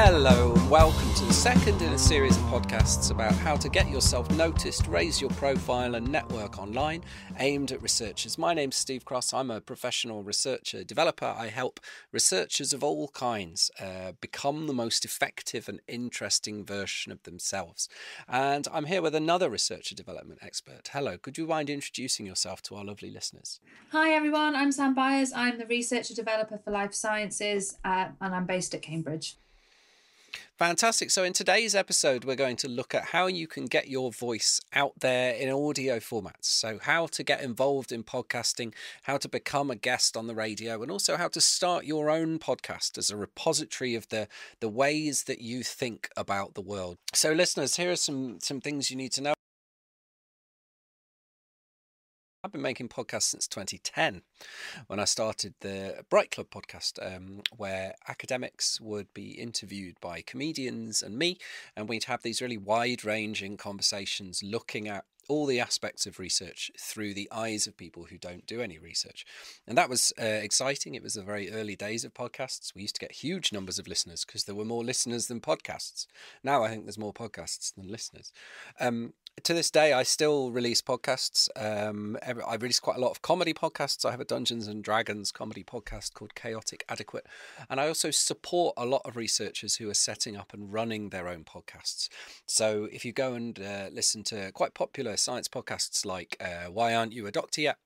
Hello, and welcome to the second in a series of podcasts about how to get yourself noticed, raise your profile, and network online aimed at researchers. My name's Steve Cross. I'm a professional researcher developer. I help researchers of all kinds uh, become the most effective and interesting version of themselves. And I'm here with another researcher development expert. Hello, could you mind introducing yourself to our lovely listeners? Hi, everyone. I'm Sam Byers. I'm the researcher developer for life sciences, uh, and I'm based at Cambridge. Fantastic. So, in today's episode, we're going to look at how you can get your voice out there in audio formats. So, how to get involved in podcasting, how to become a guest on the radio, and also how to start your own podcast as a repository of the, the ways that you think about the world. So, listeners, here are some, some things you need to know. I've been making podcasts since 2010 when I started the Bright Club podcast, um, where academics would be interviewed by comedians and me, and we'd have these really wide ranging conversations looking at all the aspects of research through the eyes of people who don't do any research. And that was uh, exciting. It was the very early days of podcasts. We used to get huge numbers of listeners because there were more listeners than podcasts. Now I think there's more podcasts than listeners. Um, to this day, I still release podcasts. Um, every, I release quite a lot of comedy podcasts. I have a Dungeons and Dragons comedy podcast called Chaotic Adequate. And I also support a lot of researchers who are setting up and running their own podcasts. So if you go and uh, listen to quite popular science podcasts like uh, Why Aren't You a Doctor Yet?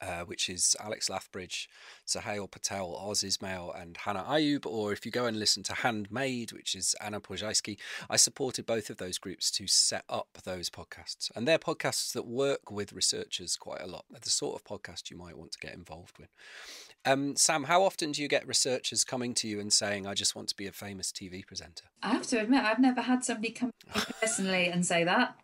Uh, which is Alex Lathbridge, Suhail Patel, Oz Ismail, and Hannah Ayub. Or if you go and listen to Handmade, which is Anna Ploszajski, I supported both of those groups to set up those podcasts. And they're podcasts that work with researchers quite a lot. They're the sort of podcast you might want to get involved with. Um, Sam, how often do you get researchers coming to you and saying, I just want to be a famous TV presenter? I have to admit, I've never had somebody come personally and say that.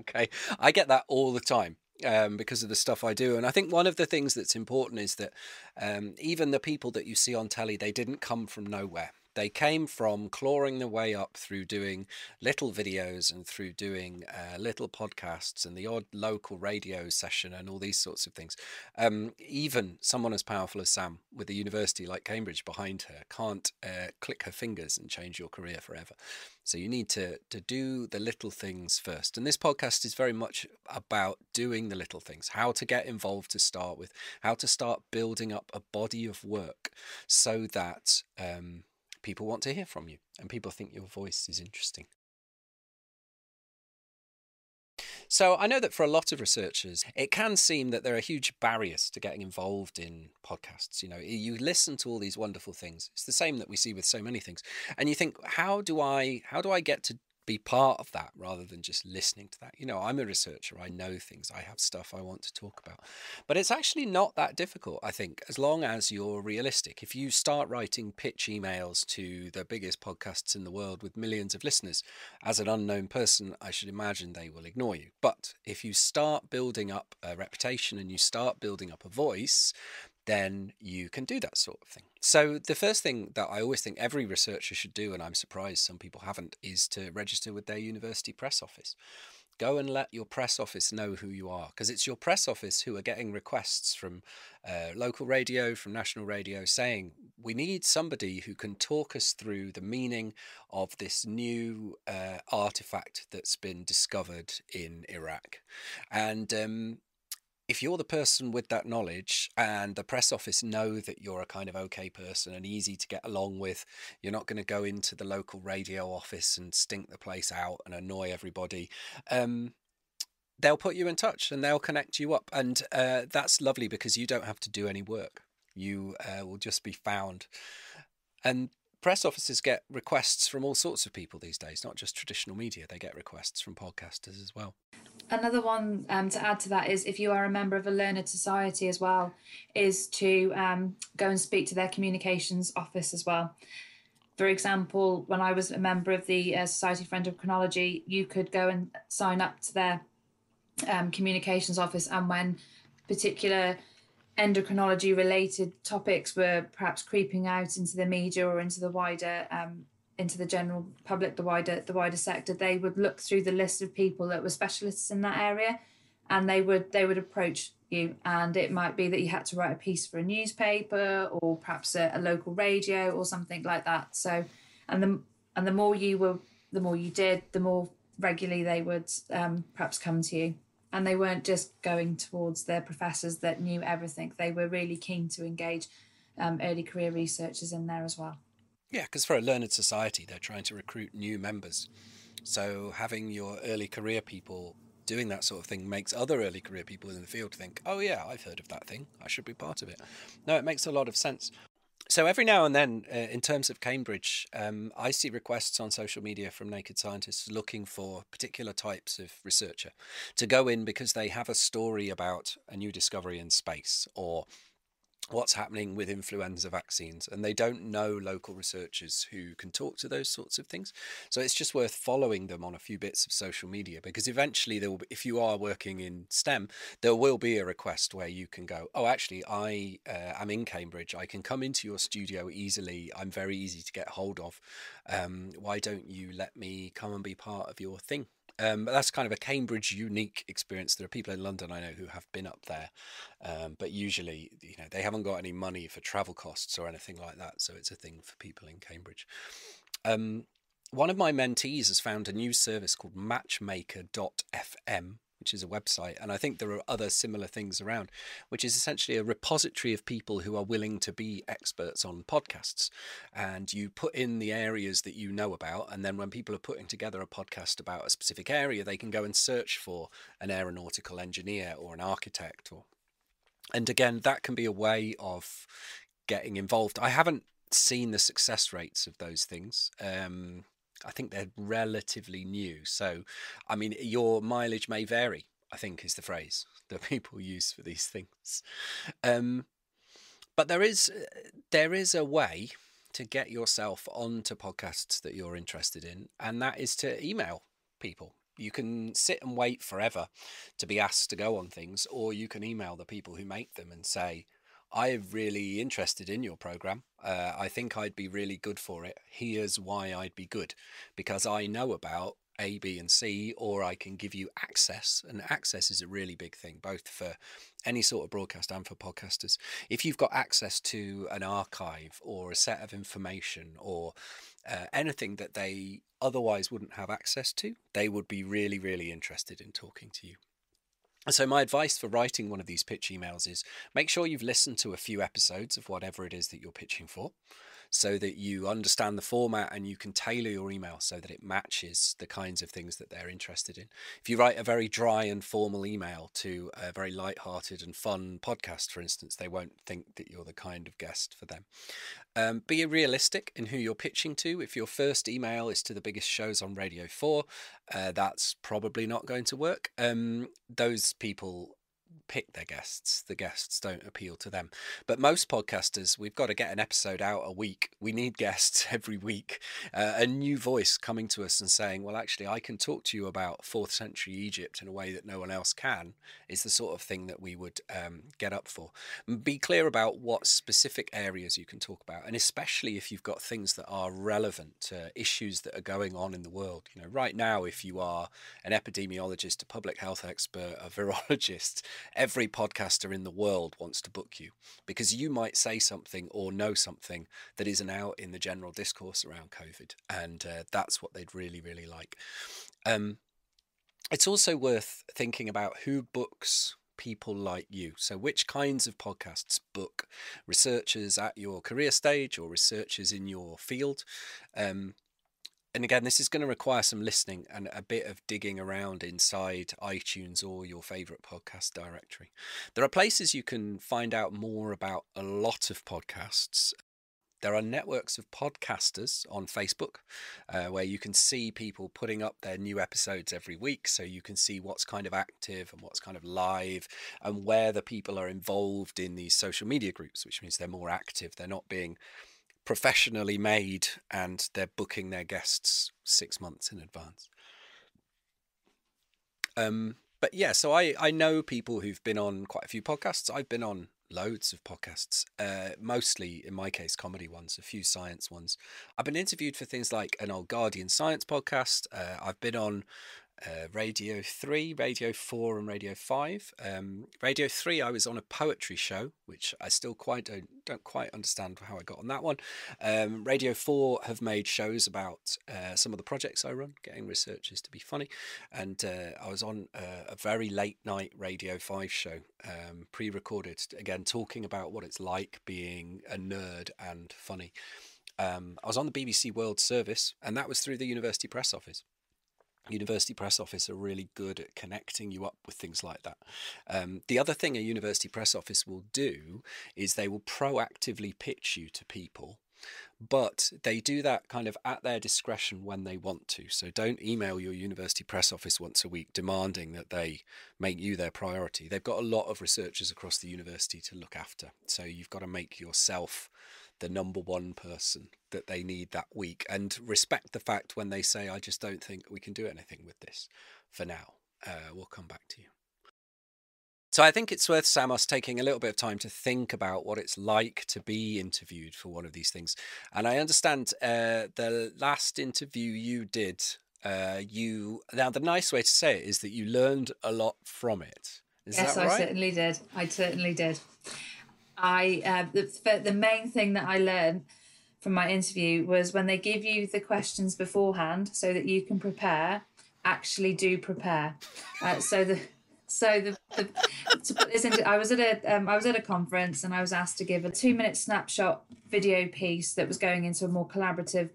Okay. I get that all the time um, because of the stuff I do. And I think one of the things that's important is that um, even the people that you see on telly, they didn't come from nowhere. They came from clawing their way up through doing little videos and through doing uh, little podcasts and the odd local radio session and all these sorts of things. Um, even someone as powerful as Sam with a university like Cambridge behind her can't uh, click her fingers and change your career forever. So you need to to do the little things first. And this podcast is very much about doing the little things, how to get involved to start with, how to start building up a body of work so that um, people want to hear from you and people think your voice is interesting. So I know that for a lot of researchers, it can seem that there are huge barriers to getting involved in podcasts. You know, you listen to all these wonderful things. It's the same that we see with so many things. And you think, how do I how do I get to be part of that rather than just listening to that. You know, I'm a researcher, I know things, I have stuff I want to talk about. But it's actually not that difficult, I think, as long as you're realistic. If you start writing pitch emails to the biggest podcasts in the world with millions of listeners, as an unknown person, I should imagine they will ignore you. But if you start building up a reputation and you start building up a voice, then you can do that sort of thing. So, the first thing that I always think every researcher should do, and I'm surprised some people haven't, is to register with their university press office. Go and let your press office know who you are, because it's your press office who are getting requests from uh, local radio, from national radio, saying, We need somebody who can talk us through the meaning of this new uh, artifact that's been discovered in Iraq. And um, if you're the person with that knowledge and the press office know that you're a kind of okay person and easy to get along with, you're not going to go into the local radio office and stink the place out and annoy everybody. Um, they'll put you in touch and they'll connect you up. And uh, that's lovely because you don't have to do any work. You uh, will just be found. And press offices get requests from all sorts of people these days, not just traditional media. They get requests from podcasters as well another one um, to add to that is if you are a member of a learned society as well, is to um, go and speak to their communications office as well. For example, when I was a member of the uh, Society for Endocrinology, you could go and sign up to their um, communications office, and when particular endocrinology related topics were perhaps creeping out into the media or into the wider um, into the general public, the wider the wider sector, they would look through the list of people that were specialists in that area, and they would they would approach you. And it might be that you had to write a piece for a newspaper or perhaps a, a local radio or something like that. So and the and the more you were, the more you did, the more regularly they would um, perhaps come to you. And they weren't just going towards their professors that knew everything. They were really keen to engage um, early career researchers in there as well. Yeah, because for a learned society, they're trying to recruit new members. So having your early career people doing that sort of thing makes other early career people in the field think, oh, yeah, I've heard of that thing. I should be part of it. No, it makes a lot of sense. So every now and then, uh, in terms of Cambridge, um, I see requests on social media from naked scientists looking for particular types of researcher to go in because they have a story about a new discovery in space or what's happening with influenza vaccines and they don't know local researchers who can talk to those sorts of things. So it's just worth following them on a few bits of social media because eventually there will be, if you are working in stem there will be a request where you can go oh actually i uh, am in cambridge. I can come into your studio easily. I'm very easy to get hold of. Um, why don't you let me come and be part of your thing um, that's kind of a Cambridge unique experience. There are people in London I know who have been up there, um, but usually, you know, they haven't got any money for travel costs or anything like that. So it's a thing for people in Cambridge. Um, one of my mentees has found a new service called Matchmaker.fm, which is a website. And I think there are other similar things around, which is essentially a repository of people who are willing to be experts on podcasts. And you put in the areas that you know about. And then when people are putting together a podcast about a specific area, they can go and search for an aeronautical engineer or an architect or and again that can be a way of getting involved i haven't seen the success rates of those things um, I think they're relatively new. So, I mean, your mileage may vary. I think is the phrase that people use for these things. Um, but there is there is a way to get yourself onto podcasts that you're interested in, and that is to email people. You can sit and wait forever to be asked to go on things, or you can email the people who make them and say, I'm really interested in your program. Uh, I think I'd be really good for it. Here's why I'd be good because I know about A, B, and C, or I can give you access. And access is a really big thing, both for any sort of broadcast and for podcasters. If you've got access to an archive or a set of information or uh, anything that they otherwise wouldn't have access to, they would be really, really interested in talking to you. So, my advice for writing one of these pitch emails is make sure you've listened to a few episodes of whatever it is that you're pitching for so that you understand the format and you can tailor your email so that it matches the kinds of things that they're interested in. If you write a very dry and formal email to a very light-hearted and fun podcast, for instance, they won't think that you're the kind of guest for them. Um, be realistic in who you're pitching to. If your first email is to the biggest shows on Radio 4, uh, that's probably not going to work. Um, those people pick their guests. The guests don't appeal to them. But most podcasters, we've got to get an episode out a week. We need guests every week. Uh, a new voice coming to us and saying, well, actually, I can talk to you about fourth century Egypt in a way that no one else can is the sort of thing that we would um, get up for. Be clear about what specific areas you can talk about. And especially if you've got things that are relevant to issues that are going on in the world. You know, right now, if you are an epidemiologist, a public health expert, a virologist, every podcaster in the world wants to book you because you might say something or know something that isn't out in the general discourse around COVID. And uh, that's what they'd really, really like. Um, it's also worth thinking about who books people like you. So, which kinds of podcasts book researchers at your career stage or researchers in your field? Um, and again, this is going to require some listening and a bit of digging around inside iTunes or your favorite podcast directory. There are places you can find out more about a lot of podcasts. There are networks of podcasters on Facebook uh, where you can see people putting up their new episodes every week. So you can see what's kind of active and what's kind of live and where the people are involved in these social media groups, which means they're more active. They're not being professionally made and they're booking their guests six months in advance. Um, but yeah, so I, I know people who've been on quite a few podcasts. I've been on loads of podcasts, uh, mostly in my case, comedy ones, a few science ones. I've been interviewed for things like an old Guardian science podcast. Uh, I've been on uh, Radio 3, Radio 4, and Radio 5. Um, Radio 3, I was on a poetry show, which I still quite don't, don't quite understand how I got on that one. Um, Radio 4 have made shows about uh, some of the projects I run, getting researchers to be funny. And uh, I was on a, a, very late night Radio 5 show, um, pre recorded, again, talking about what it's like being a nerd and funny. Um, I was on the BBC World Service, and that was through the University Press Office university press office are really good at connecting you up with things like that. Um, the other thing a university press office will do is they will proactively pitch you to people. But they do that kind of at their discretion when they want to. So don't email your university press office once a week demanding that they make you their priority. They've got a lot of researchers across the university to look after. So you've got to make yourself the number one person that they need that week and respect the fact when they say, I just don't think we can do anything with this for now. Uh, we'll come back to you. So I think it's worth Samos taking a little bit of time to think about what it's like to be interviewed for one of these things. And I understand uh, the last interview you did, uh, you now the nice way to say it is that you learned a lot from it. Is yes, right? I certainly did. I certainly did. I uh, the the main thing that I learned from my interview was when they give you the questions beforehand so that you can prepare. Actually, do prepare. Uh, so the so the, the to put this into, I was at a um, I was at a conference and I was asked to give a two minute snapshot video piece that was going into a more collaborative,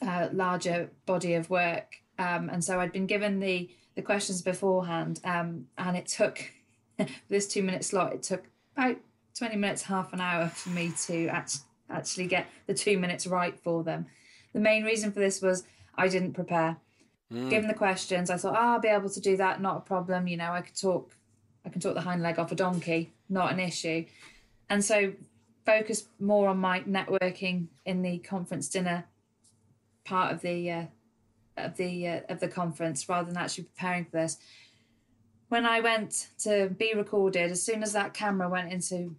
uh, larger body of work. Um, and so I'd been given the the questions beforehand, um, and it took this two minute slot. It took about 20 minutes, half an hour for me to act- actually get the two minutes right for them. The main reason for this was I didn't prepare. Mm. Given the questions, I thought, oh, I'll be able to do that, not a problem. You know, I could talk, I can talk the hind leg off a donkey, not an issue. And so focus more on my networking in the conference dinner part of the uh, of the uh, of the conference rather than actually preparing for this. When I went to be recorded, as soon as that camera went into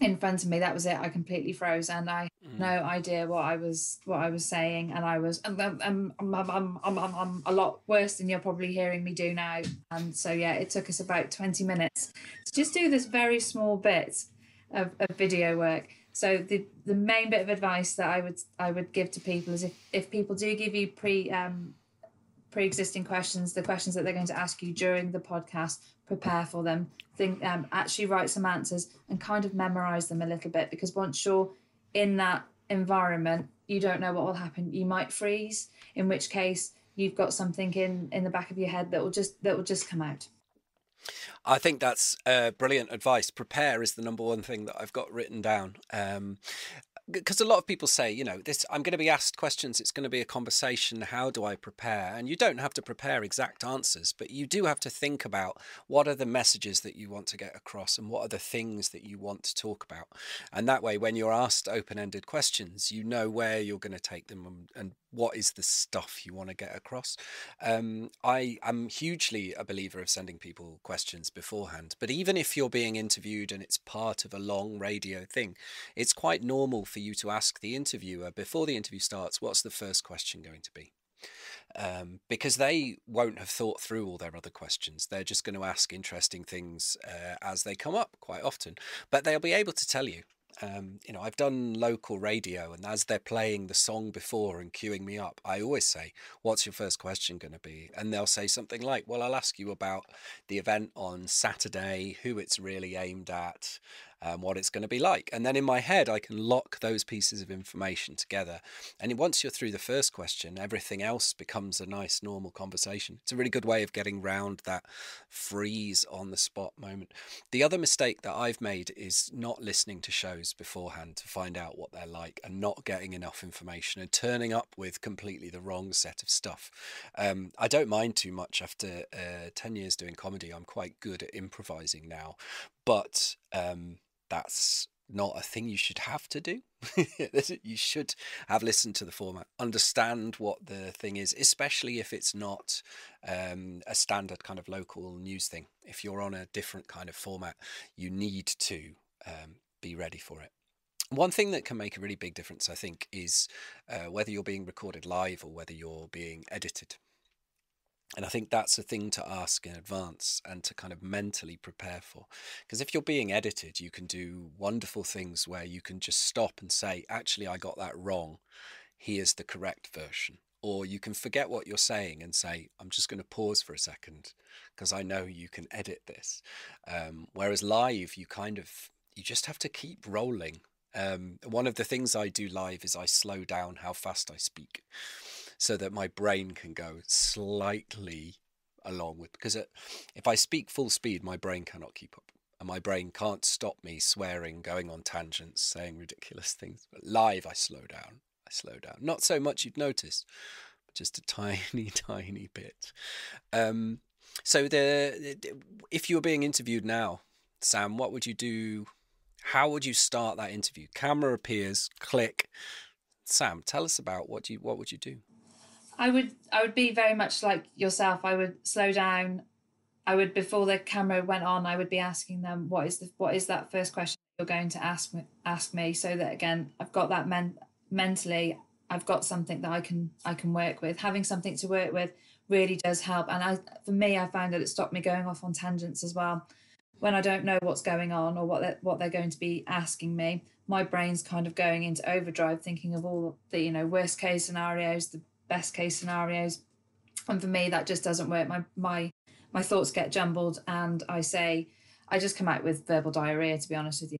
in front of me that was it. I completely froze and i mm. no idea what i was what i was saying and i was I'm, I'm, I'm, I'm, I'm, I'm, a lot worse than you're probably hearing me do now. And so yeah it took us about 20 minutes to just do this very small bit of, of video work. So the the main bit of advice that i would i would give to people is if if people do give you pre um pre-existing questions the questions that they're going to ask you during the podcast prepare for them think um, actually write some answers and kind of memorize them a little bit because once you're in that environment you don't know what will happen you might freeze in which case you've got something in in the back of your head that will just that will just come out I think that's uh, brilliant advice. Prepare is the number one thing that I've got written down. Um, because a lot of people say, you know, this I'm going to be asked questions, it's going to be a conversation, how do I prepare? And you don't have to prepare exact answers, but you do have to think about what are the messages that you want to get across and what are the things that you want to talk about. And that way when you're asked open-ended questions, you know where you're going to take them and, and what is the stuff you want to get across. Um, I am hugely a believer of sending people questions beforehand, but even if you're being interviewed and it's part of a long radio thing, it's quite normal for you to ask the interviewer before the interview starts, what's the first question going to be? Um, because they won't have thought through all their other questions. They're just going to ask interesting things uh, as they come up quite often, but they'll be able to tell you um, you know, I've done local radio, and as they're playing the song before and queuing me up, I always say, "What's your first question going to be?" And they'll say something like, "Well, I'll ask you about the event on Saturday, who it's really aimed at, um, what it's going to be like. And then in my head, I can lock those pieces of information together. And once you're through the first question, everything else becomes a nice, normal conversation. It's a really good way of getting round that freeze on the spot moment. The other mistake that I've made is not listening to shows beforehand to find out what they're like and not getting enough information and turning up with completely the wrong set of stuff. Um, I don't mind too much after uh, 10 years doing comedy. I'm quite good at improvising now. But um, that's not a thing you should have to do. you should have listened to the format, understand what the thing is, especially if it's not um, a standard kind of local news thing. If you're on a different kind of format, you need to um, be ready for it. One thing that can make a really big difference, I think, is uh, whether you're being recorded live or whether you're being edited. And I think that's a thing to ask in advance and to kind of mentally prepare for. Because if you're being edited, you can do wonderful things where you can just stop and say, actually, I got that wrong. Here's the correct version. Or you can forget what you're saying and say, I'm just going to pause for a second because I know you can edit this. Um, whereas live, you kind of, you just have to keep rolling. Um, one of the things I do live is I slow down how fast I speak so that my brain can go slightly along with because it, if I speak full speed, my brain cannot keep up. And my brain can't stop me swearing, going on tangents, saying ridiculous things. But live, I slow down. I slow down. Not so much you'd notice, but just a tiny, tiny bit. Um, so the if you were being interviewed now, Sam, what would you do? How would you start that interview? Camera appears, click. Sam, tell us about what you what would you do? I would I would be very much like yourself. I would slow down. I would before the camera went on, I would be asking them what is the what is that first question you're going to ask me ask me so that again I've got that men, mentally I've got something that I can I can work with. Having something to work with really does help. And I for me I found that it stopped me going off on tangents as well. When I don't know what's going on or what they're, what they're going to be asking me, my brain's kind of going into overdrive, thinking of all the you know worst case scenarios, the best case scenarios. And for me that just doesn't work. My my my thoughts get jumbled and i say i just come out with verbal diarrhea to be honest with you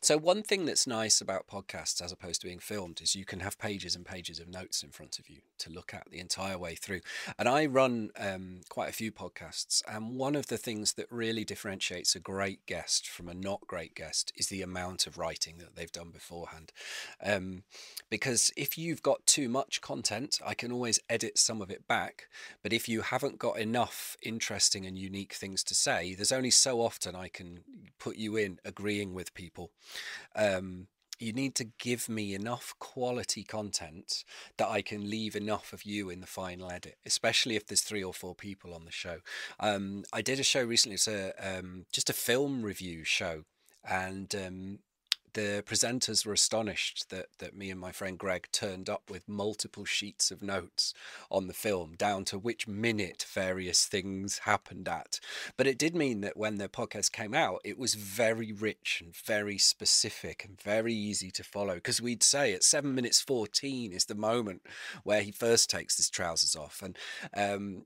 so one thing that's nice about podcasts as opposed to being filmed is you can have pages and pages of notes in front of you to look at the entire way through. And I run um, quite a few podcasts, and one of the things that really differentiates a great guest from a not great guest is the amount of writing that they've done beforehand. Um, because if you've got too much content, I can always edit some of it back. But if you haven't got enough interesting and unique things to say, there's only so often I can put you in agreeing with people people. Um, you need to give me enough quality content that I can leave enough of you in the final edit, especially if there's three or four people on the show. Um, I did a show recently, it's a um, just a film review show, and um, the presenters were astonished that that me and my friend Greg turned up with multiple sheets of notes on the film down to which minute various things happened at. But it did mean that when the podcast came out, it was very rich and very specific and very easy to follow because we'd say at 7 minutes 14 is the moment where he first takes his trousers off and um,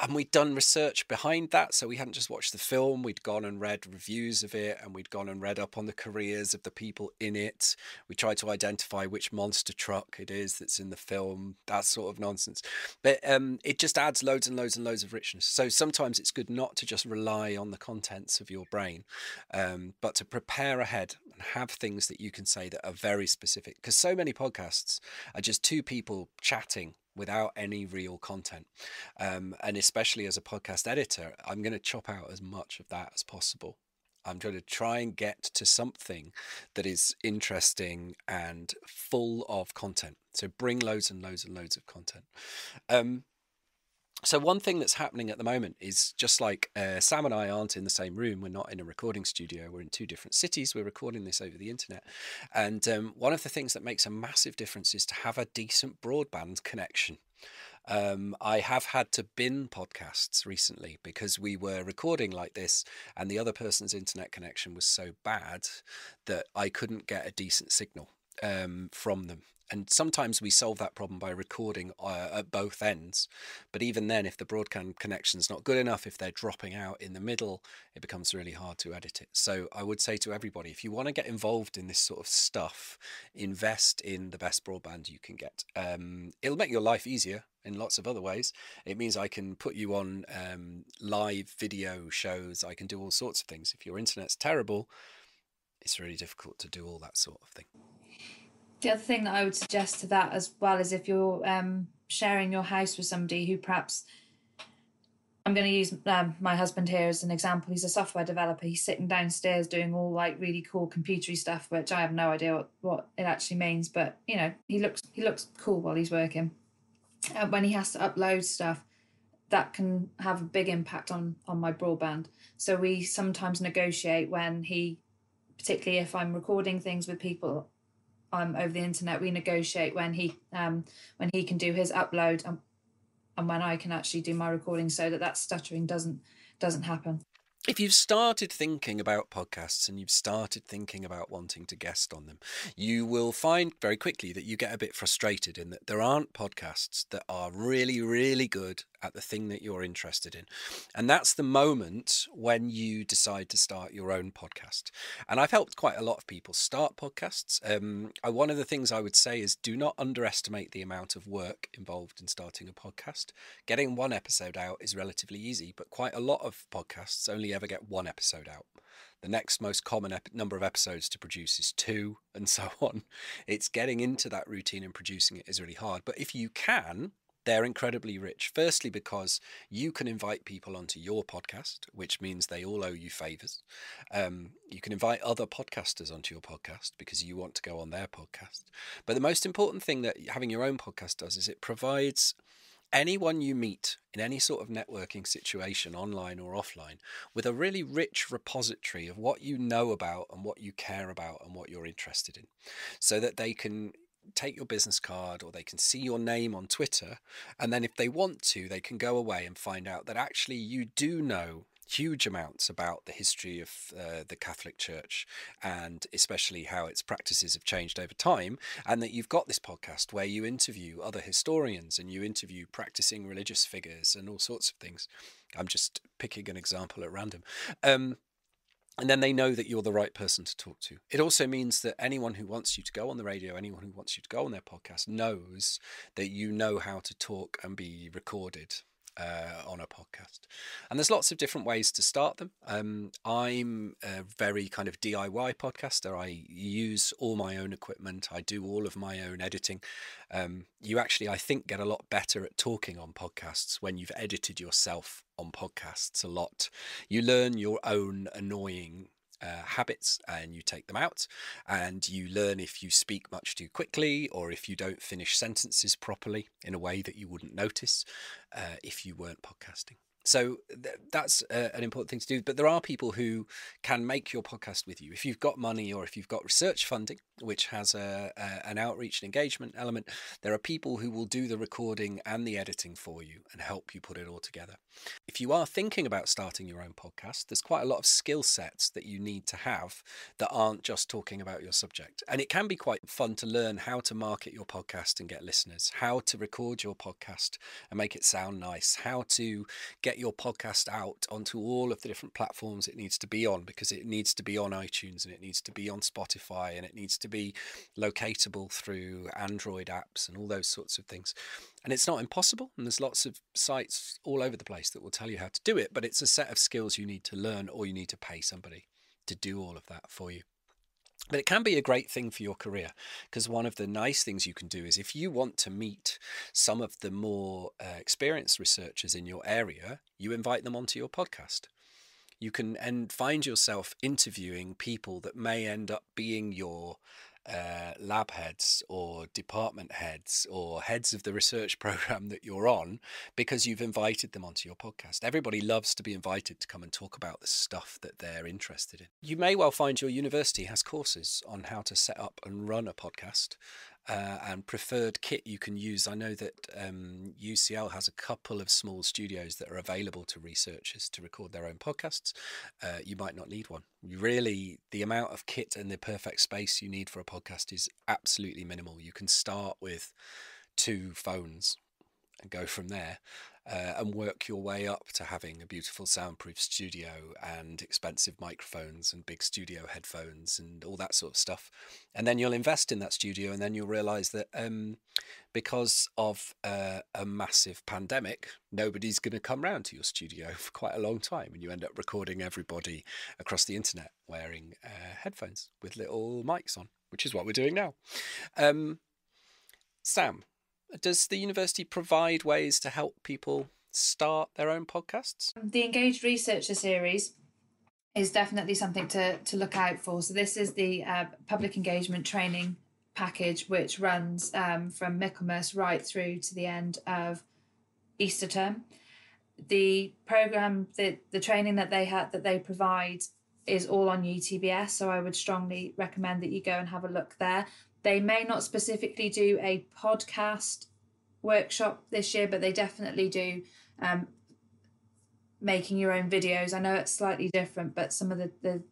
and we'd done research behind that. So we hadn't just watched the film, we'd gone and read reviews of it, and we'd gone and read up on the careers of the people in it. We tried to identify which monster truck it is that's in the film, that sort of nonsense. But um, it just adds loads and loads and loads of richness. So sometimes it's good not to just rely on the contents of your brain, um, but to prepare ahead and have things that you can say that are very specific. Because so many podcasts are just two people chatting without any real content. Um, and especially as a podcast editor, I'm going to chop out as much of that as possible. I'm going to try and get to something that is interesting and full of content. So bring loads and loads and loads of content. Um, so one thing that's happening at the moment is just like uh, Sam and I aren't in the same room. We're not in a recording studio. We're in two different cities. We're recording this over the internet. And um, one of the things that makes a massive difference is to have a decent broadband connection. Um, I have had to bin podcasts recently because we were recording like this and the other person's internet connection was so bad that I couldn't get a decent signal um, from them and sometimes we solve that problem by recording uh, at both ends but even then if the broadband connection's not good enough if they're dropping out in the middle it becomes really hard to edit it. So i would say to everybody if you want to get involved in this sort of stuff invest in the best broadband you can get. Um, it'll make your life easier in lots of other ways. It means i can put you on um, live video shows. I can do all sorts of things. If your internet's terrible it's really difficult to do all that sort of thing the other thing that I would suggest to that as well is if you're um, sharing your house with somebody who perhaps I'm going to use um, my husband here as an example. He's a software developer. He's sitting downstairs doing all like really cool computery stuff, which I have no idea what, what it actually means. But you know, he looks he looks cool while he's working. Uh, when he has to upload stuff, that can have a big impact on on my broadband. So we sometimes negotiate when he, particularly if I'm recording things with people um, over the internet. We negotiate when he um, when he can do his upload and, and when I can actually do my recording so that that stuttering doesn't doesn't happen if you've started thinking about podcasts and you've started thinking about wanting to guest on them, you will find very quickly that you get a bit frustrated in that there aren't podcasts that are really, really good at the thing that you're interested in. And that's the moment when you decide to start your own podcast. And I've helped quite a lot of people start podcasts. Um, I, one of the things I would say is do not underestimate the amount of work involved in starting a podcast. Getting one episode out is relatively easy, but quite a lot of podcasts only ever get one episode out. The next most common ep- number of episodes to produce is two, and so on. It's getting into that routine and producing it is really hard. But if you can, they're incredibly rich. Firstly, because you can invite people onto your podcast, which means they all owe you favors. Um, you can invite other podcasters onto your podcast because you want to go on their podcast. But the most important thing that having your own podcast does is it provides anyone you meet in any sort of networking situation, online or offline, with a really rich repository of what you know about and what you care about and what you're interested in, so that they can take your business card or they can see your name on Twitter. And then if they want to, they can go away and find out that actually you do know huge amounts about the history of uh, the Catholic Church and especially how its practices have changed over time. And that you've got this podcast where you interview other historians and you interview practicing religious figures and all sorts of things. I'm just picking an example at random. Um, and then they know that you're the right person to talk to. It also means that anyone who wants you to go on the radio, anyone who wants you to go on their podcast, knows that you know how to talk and be recorded uh, on a podcast. And there's lots of different ways to start them. Um, I'm a very kind of DIY podcaster. I use all my own equipment. I do all of my own editing. Um, you actually, I think, get a lot better at talking on podcasts when you've edited yourself on podcasts a lot. You learn your own annoying uh, habits and you take them out and you learn if you speak much too quickly or if you don't finish sentences properly in a way that you wouldn't notice uh, if you weren't podcasting. So th- that's uh, an important thing to do. But there are people who can make your podcast with you. If you've got money or if you've got research funding, which has a, a, an outreach and engagement element, there are people who will do the recording and the editing for you and help you put it all together. If you are thinking about starting your own podcast, there's quite a lot of skill sets that you need to have that aren't just talking about your subject. And it can be quite fun to learn how to market your podcast and get listeners, how to record your podcast and make it sound nice, how to get your podcast out onto all of the different platforms it needs to be on because it needs to be on iTunes and it needs to be on Spotify and it needs to be locatable through Android apps and all those sorts of things. And it's not impossible, and there's lots of sites all over the place that will tell you how to do it, but it's a set of skills you need to learn or you need to pay somebody to do all of that for you. But it can be a great thing for your career because one of the nice things you can do is if you want to meet some of the more uh, experienced researchers in your area, you invite them onto your podcast. You can and find yourself interviewing people that may end up being your uh, lab heads or department heads or heads of the research program that you're on because you've invited them onto your podcast. Everybody loves to be invited to come and talk about the stuff that they're interested in. You may well find your university has courses on how to set up and run a podcast uh, and preferred kit you can use. I know that um, UCL has a couple of small studios that are available to researchers to record their own podcasts. Uh, you might not need one. Really, the amount of kit and the perfect space you need for a podcast is absolutely minimal. You can start with two phones and go from there uh, and work your way up to having a beautiful soundproof studio and expensive microphones and big studio headphones and all that sort of stuff. And then you'll invest in that studio, and then you'll realize that um, because of uh, a massive pandemic, nobody's going to come round to your studio for quite a long time. And you end up recording everybody across the internet wearing uh, headphones with little mics on, which is what we're doing now. Um, Sam, does the university provide ways to help people start their own podcasts? The Engaged Researcher series is definitely something to, to look out for. So, this is the uh, public engagement training package, which runs um, from Michaelmas right through to the end of Easter term. The program, the, the training that they had that they provide is all on UTBS, so I would strongly recommend that you go and have a look there. They may not specifically do a podcast workshop this year, but they definitely do um, making your own videos. I know it's slightly different, but some of the, the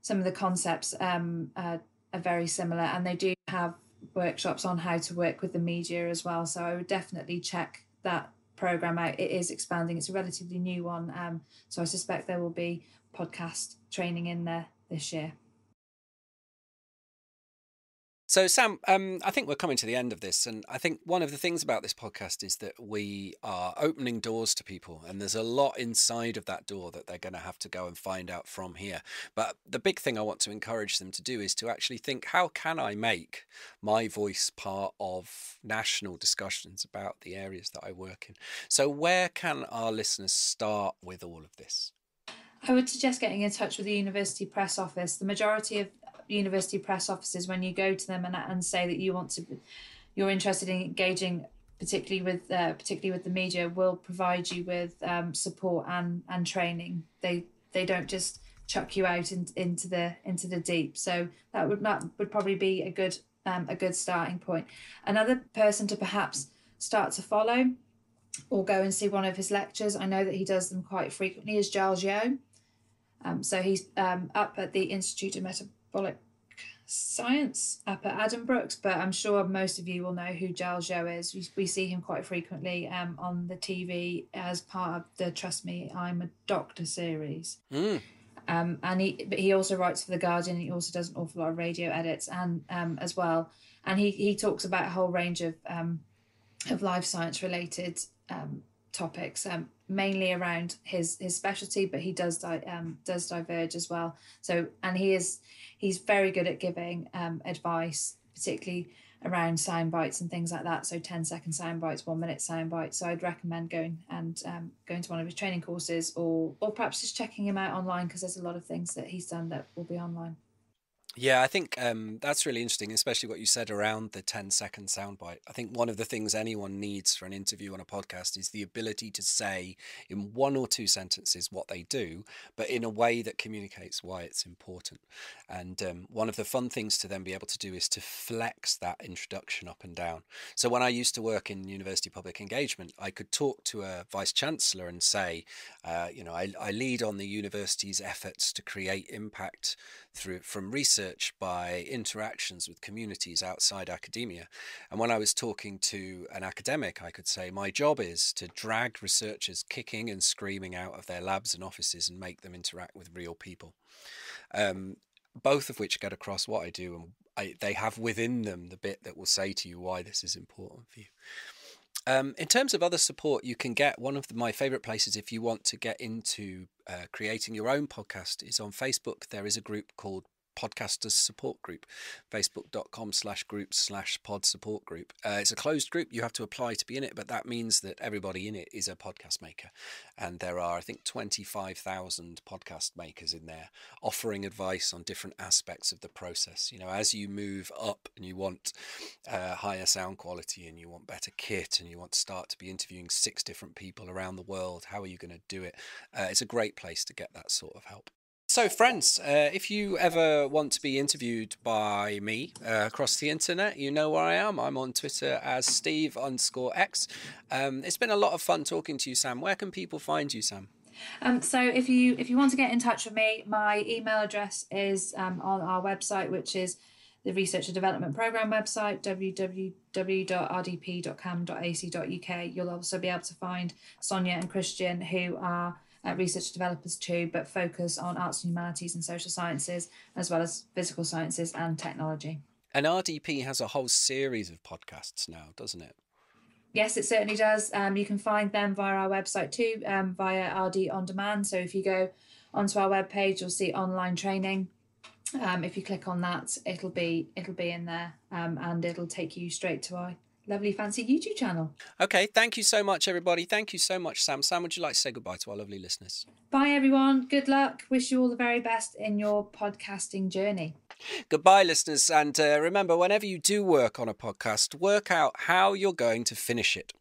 some of the concepts um, uh, are very similar, and they do have workshops on how to work with the media as well. So I would definitely check that program out. It is expanding. It's a relatively new one, um, so I suspect there will be podcast training in there this year. So, Sam, um, I think we're coming to the end of this. And I think one of the things about this podcast is that we are opening doors to people. And there's a lot inside of that door that they're going to have to go and find out from here. But the big thing I want to encourage them to do is to actually think how can I make my voice part of national discussions about the areas that I work in? So, where can our listeners start with all of this? I would suggest getting in touch with the university press office. The majority of university press offices when you go to them and, and say that you want to you're interested in engaging particularly with uh, particularly with the media will provide you with um, support and and training. They they don't just chuck you out in, into the into the deep. So that would not would probably be a good um, a good starting point. Another person to perhaps start to follow or go and see one of his lectures i know that he does them quite frequently is giles yeo um, so he's um, up at the institute of Metabolic Science up at Addenbrooke's, but I'm sure most of you will know who Giles Yeo is. We, we see him quite frequently um, on the TV as part of the Trust Me, I'm a Doctor series. Mm. Um, and he, but he also writes for the Guardian. He also does an awful lot of radio edits and um, as well. And he, he talks about a whole range of um, of life science related um, topics, um, mainly around his his specialty, but he does di- um, does diverge as well. So, and he is he's very good at giving um, advice, particularly around sound bites and things like that. So, 10 second sound bites, one minute sound bites. So, I'd recommend going and um, going to one of his training courses, or or perhaps just checking him out online because there's a lot of things that he's done that will be online. Yeah, I think um, that's really interesting, especially what you said around the 10 second soundbite. I think one of the things anyone needs for an interview on a podcast is the ability to say in one or two sentences what they do, but in a way that communicates why it's important. And um, one of the fun things to then be able to do is to flex that introduction up and down. So when I used to work in university public engagement, I could talk to a vice chancellor and say, uh, you know, I, I lead on the university's efforts to create impact through from research by interactions with communities outside academia. And when I was talking to an academic, I could say, My job is to drag researchers kicking and screaming out of their labs and offices and make them interact with real people. Um, both of which get across what I do, and I, they have within them the bit that will say to you why this is important for you. Um, in terms of other support you can get, one of the, my favorite places if you want to get into uh, creating your own podcast is on Facebook. There is a group called podcasters support group facebook.com slash group slash pod support group. Uh, it's a closed group. You have to apply to be in it but that means that everybody in it is a podcast maker. And there are i think 25000 podcast makers in there offering advice on different aspects of the process. You know as you move up and you want uh, higher sound quality and you want better kit and you want to start to be interviewing six different people around the world how are you going to do it? Uh, it's a great place to get that sort of help so, friends, uh, if you ever want to be interviewed by me uh, across the internet, you know where I am. I'm on Twitter as Steve underscore X. Um, it's been a lot of fun talking to you, Sam. Where can people find you, Sam? Um, so if you if you want to get in touch with me, my email address is um, on our website, which is the Research and Development Programme website, www.rdp.cam.ac.uk. You'll also be able to find Sonia and Christian, who are uh, research developers too, but focus on arts and humanities and social sciences, as well as physical sciences and technology. And RDP has a whole series of podcasts now, doesn't it? Yes, it certainly does. Um, you can find them via our website too, um, via RD On Demand. So if you go onto our webpage, you'll see online training. Um, if you click on that, it'll be it'll be in there, um, and it'll take you straight to our lovely fancy YouTube channel. Okay, thank you so much, everybody. Thank you so much, Sam. Sam, would you like to say goodbye to our lovely listeners? Bye, everyone. Good luck. Wish you all the very best in your podcasting journey. Goodbye, listeners. And uh, remember, whenever you do work on a podcast, work out how you're going to finish it.